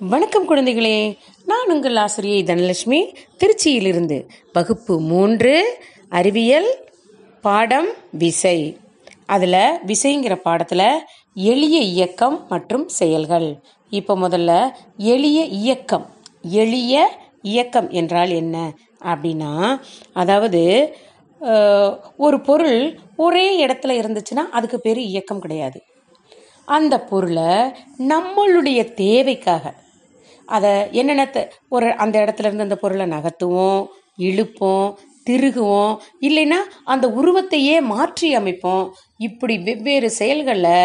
வணக்கம் குழந்தைகளே நான் உங்கள் ஆசிரியை தனலட்சுமி திருச்சியிலிருந்து வகுப்பு மூன்று அறிவியல் பாடம் விசை. அதில் விசைங்கிற பாடத்தில் எளிய இயக்கம் மற்றும் செயல்கள். இப்போ முதல்ல எளிய இயக்கம் எளிய இயக்கம் என்றால் என்ன? அப்படின்னா அதாவது ஒரு பொருள் ஒரே இடத்துல இருந்துச்சுன்னா அதுக்கு பேர் இயக்கம் கிடையாது. அந்த பொருளை நம்மளுடைய தேவைக்காக அதை என்னென்ன ஒரு அந்த இடத்துல இருந்து அந்த பொருளை நகர்த்துவோம் இழுப்போம் திருகுவோம் இல்லைன்னா அந்த உருவத்தையே மாற்றி அமைப்போம். இப்படி வெவ்வேறு செயல்களை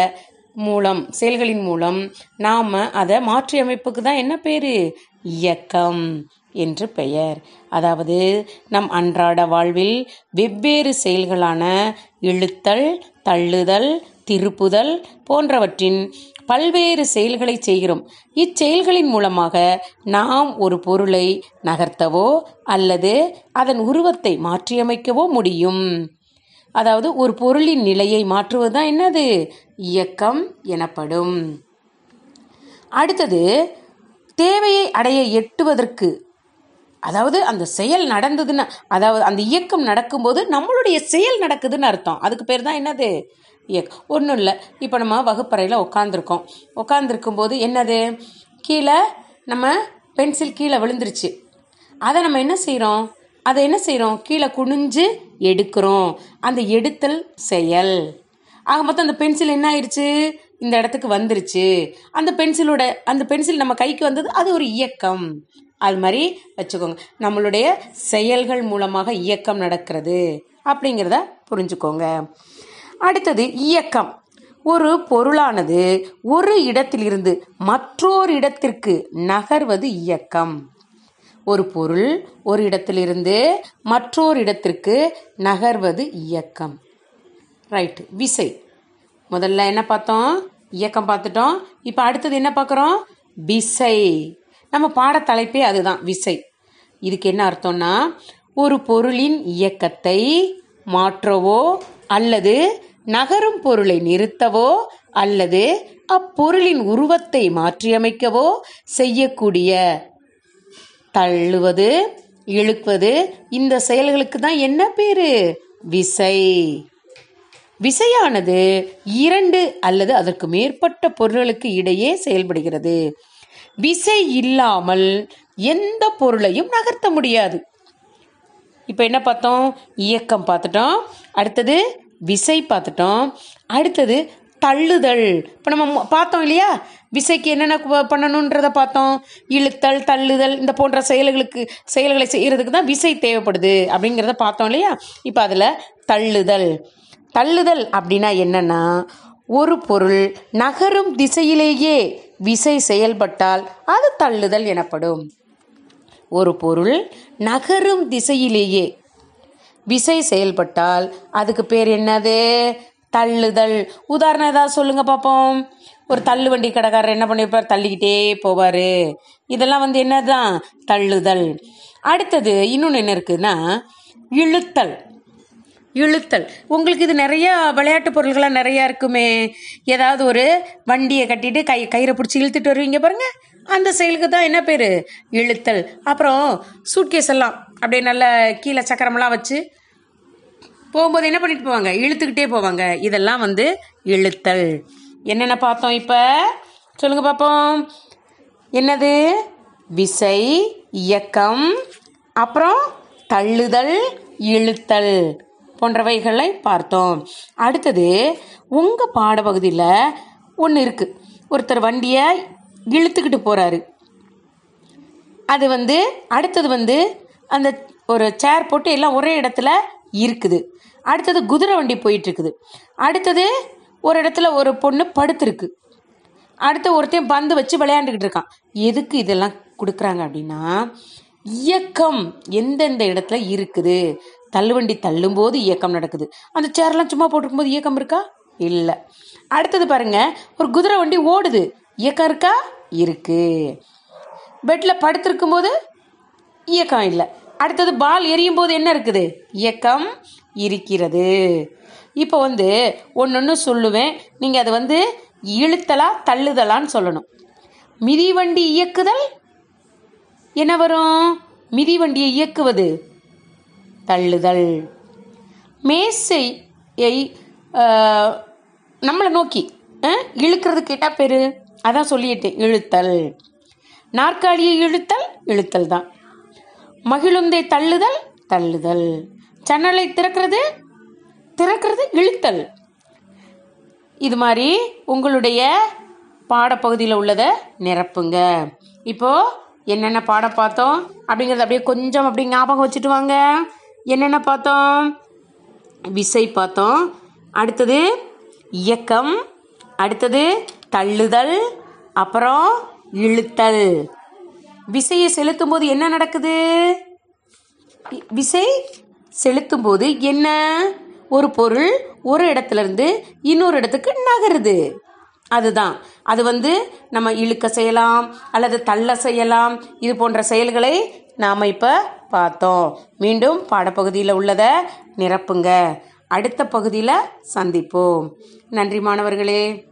மூலம் செயல்களின் மூலம் நாம் அதை மாற்றி அமைப்புக்கு தான் என்ன பேர்? இயக்கம் என்று பெயர். அதாவது நம் அன்றாட வாழ்வில் வெவ்வேறு செயல்களான இழுத்தல் தள்ளுதல் திருப்புதல் போன்றவற்றின் பல்வேறு செயல்களை செய்கிறோம். இச்செயல்களின் மூலமாக நாம் ஒரு பொருளை நகர்த்தவோ அல்லது அதன் உருவத்தை மாற்றியமைக்கவோ முடியும். அதாவது ஒரு பொருளின் நிலையை மாற்றுவது தான் என்னது? இயக்கம் எனப்படும். அடுத்தது தேவையை அடைய எட்டுவதற்கு அதாவது அந்த செயல் நடந்ததுன்னு அதாவது அந்த இயக்கம் நடக்கும்போது நம்மளுடைய செயல் நடக்குதுன்னு அர்த்தம். அதுக்கு பேர் தான் என்னது? இயக்கம் ஒன்றும் இல்லை. இப்போ நம்ம வகுப்பறையில் உட்காந்துருக்கோம் உட்காந்துருக்கும் போது என்னது? கீழே நம்ம பென்சில் கீழே விழுந்துருச்சு. அதை நம்ம என்ன செய்கிறோம் அதை என்ன செய்கிறோம் கீழே குனிஞ்சு எடுக்கிறோம். அந்த எடுத்தல் செயல். ஆக மொத்தம் அந்த பென்சில் என்ன ஆயிடுச்சு இந்த இடத்துக்கு வந்துருச்சு. அந்த பென்சிலோட அந்த பென்சில் நம்ம கைக்கு வந்தது அது ஒரு இயக்கம். அது மாதிரி வச்சுக்கோங்க. நம்மளுடைய செயல்கள் மூலமாக இயக்கம் நடக்கிறது அப்படிங்கிறத புரிஞ்சுக்கோங்க. அடுத்தது இயக்கம். ஒரு பொருளானது ஒரு இடத்திலிருந்து மற்றொரு இடத்திற்கு நகர்வது இயக்கம். ஒரு பொருள் ஒரு இடத்திலிருந்து மற்றொரு இடத்திற்கு நகர்வது இயக்கம். ரைட்டு விசை. முதல்ல என்ன பார்த்தோம்? இயக்கம் பார்த்துட்டோம். இப்போ அடுத்தது என்ன பார்க்குறோம்? விசை. நம்ம பாடத்தலைப்பே அதுதான் விசை. இதுக்கு என்ன அர்த்தம்னா ஒரு பொருளின் இயக்கத்தை மாற்றவோ அல்லது நகரும் பொருளை நிறுத்தவோ அல்லது அப்பொருளின் உருவத்தை மாற்றியமைக்கவோ செய்யக்கூடிய தள்ளுவது இழுக்குவது இந்த செயல்களுக்கு தான் என்ன பேரு? விசை. விசையானது இரண்டு அல்லது அதற்கு மேற்பட்ட பொருள்களுக்கு இடையே செயல்படுகிறது. விசை இல்லாமல் எந்த பொருளையும் நகர்த்த முடியாது. இப்போ என்ன பார்த்தோம்? இயக்கம் பார்த்துட்டோம். அடுத்தது விசை பார்த்துட்டோம். அடுத்தது தள்ளுதல். இப்போ நம்ம பார்த்தோம் இல்லையா? விசைக்கு என்னென்ன பண்ணணுன்றத பார்த்தோம். இழுத்தல் தள்ளுதல் இந்த போன்ற செயல்களுக்கு செயல்களை செய்கிறதுக்கு தான் விசை தேவைப்படுது அப்படிங்கிறத பார்த்தோம் இல்லையா? இப்போ அதில் தள்ளுதல். தள்ளுதல் அப்படின்னா என்னன்னா ஒரு பொருள் நகரும் திசையிலேயே விசை செயல்பட்டால் அது தள்ளுதல் எனப்படும். ஒரு பொருள் நகரும் திசையிலேயே விசை செயல்பட்டால் அதுக்கு பேர் என்னது? தள்ளுதல். உதாரணம் ஏதாவது சொல்லுங்க பார்ப்போம் ஒரு தள்ளு வண்டி கடைக்காரர் என்ன பண்ணியிருப்பார் தள்ளிக்கிட்டே போவார். இதெல்லாம் வந்து என்னதான் தள்ளுதல். அடுத்தது இன்னொன்று என்ன இருக்குன்னா இழுத்தல். இழுத்தல். உங்களுக்கு இது நிறைய விளையாட்டு பொருள்கள்லாம் நிறையா இருக்குமே. ஏதாவது ஒரு வண்டியை கட்டிட்டு கை கயிறை பிடிச்சி இழுத்துட்டு வருவீங்க பாருங்க. அந்த செயலுக்கு தான் என்ன பேர்? இழுத்தல். அப்புறம் சூட்கேஸ் எல்லாம் அப்படியே நல்ல கீழே சக்கரமெல்லாம் வச்சு போகும்போது என்ன பண்ணிட்டு போவாங்க? இழுத்துக்கிட்டே போவாங்க. இதெல்லாம் வந்து இழுத்தல். என்னென்ன பார்த்தோம் இப்போ? சொல்லுங்க பார்ப்போம் என்னது? விசை இயக்கம் அப்புறம் தள்ளுதல் இழுத்தல். போன்றவைகளை பார்த்தோம். அடுத்தது உங்கள் பாடப்பகுதியில் ஒன்று இருக்குது ஒருத்தர் வண்டியை இழுத்துக்கிட்டு போகிறாரு அது வந்து அடுத்தது வந்து அந்த ஒரு சேர் போட்டு எல்லாம் ஒரே இடத்துல இருக்குது. அடுத்தது குதிரை வண்டி போயிட்டு இருக்குது அடுத்தது ஒரு இடத்துல ஒரு பொண்ணு படுத்துருக்கு. அடுத்து ஒருத்தன் பந்து வச்சு விளையாண்டுக்கிட்டு இருக்கான். எதுக்கு இதெல்லாம் கொடுக்குறாங்க அப்படின்னா இயக்கம் எந்தெந்த இடத்துல இருக்குது? தள்ளுவண்டி தள்ளும்போது இயக்கம் நடக்குது. அந்த சேர்லாம் சும்மா போட்டிருக்கும் போது இயக்கம் இருக்கா? இல்லை. அடுத்தது பாருங்க ஒரு குதிரை வண்டி ஓடுது. இயக்கம் இருக்கா? இருக்கு. பெட்டில் படுத்திருக்கும் போது இயக்கம் இல்லை. அடுத்தது பால் எரியும் போது என்ன இருக்குது? இயக்கம் இருக்கிறது. இப்போ வந்து ஒன்று சொல்லுவேன். நீங்கள் அதை வந்து இழுத்தலா தள்ளுதலான்னு சொல்லணும். மிதிவண்டி இயக்குதல் என்ன வரும்? மிதிவண்டியை இயக்குவது. தள்ளுதல். மேசையை நம்மளை நோக்கி இழுக்கிறது கேட்டால் பெரு? அதான் சொல்லிட்டேன் இழுத்தல். நாற்காலியை இழுத்தல் இழுத்தல் தான். மகிழுந்தை தள்ளுதல் தள்ளுதல். ஜன்னலை திறக்கிறது திறக்கிறது இழுத்தல். இது மாதிரி உங்களுடைய பாடப்பகுதியில் உள்ளதை நிரப்புங்க. இப்போ என்னென்ன பாடம் பார்த்தோம்? அப்படிங்கிறத அப்படியே கொஞ்சம் அப்படி ஞாபகம் வச்சுட்டு வாங்க. என்னென்ன பார்த்தோம்? விசை பார்த்தோம். அடுத்தது இயக்கம். அடுத்தது தள்ளுதல். அப்புறம் இழுத்தல். விசையை செலுத்தும் போது என்ன நடக்குது? விசை செலுத்தும் போது என்ன? ஒரு பொருள் ஒரு இடத்துல இருந்து இன்னொரு இடத்துக்கு நகருது. அதுதான். அது வந்து நம்ம இழுக்க செய்யலாம் அல்லது தள்ள செய்யலாம். இது போன்ற செயல்களை நாம் இப்போ பார்த்தோம். மீண்டும் பாடப்பகுதியில் உள்ளதை நிரப்புங்க. அடுத்த பகுதியில் சந்திப்போம். நன்றி மாணவர்களே.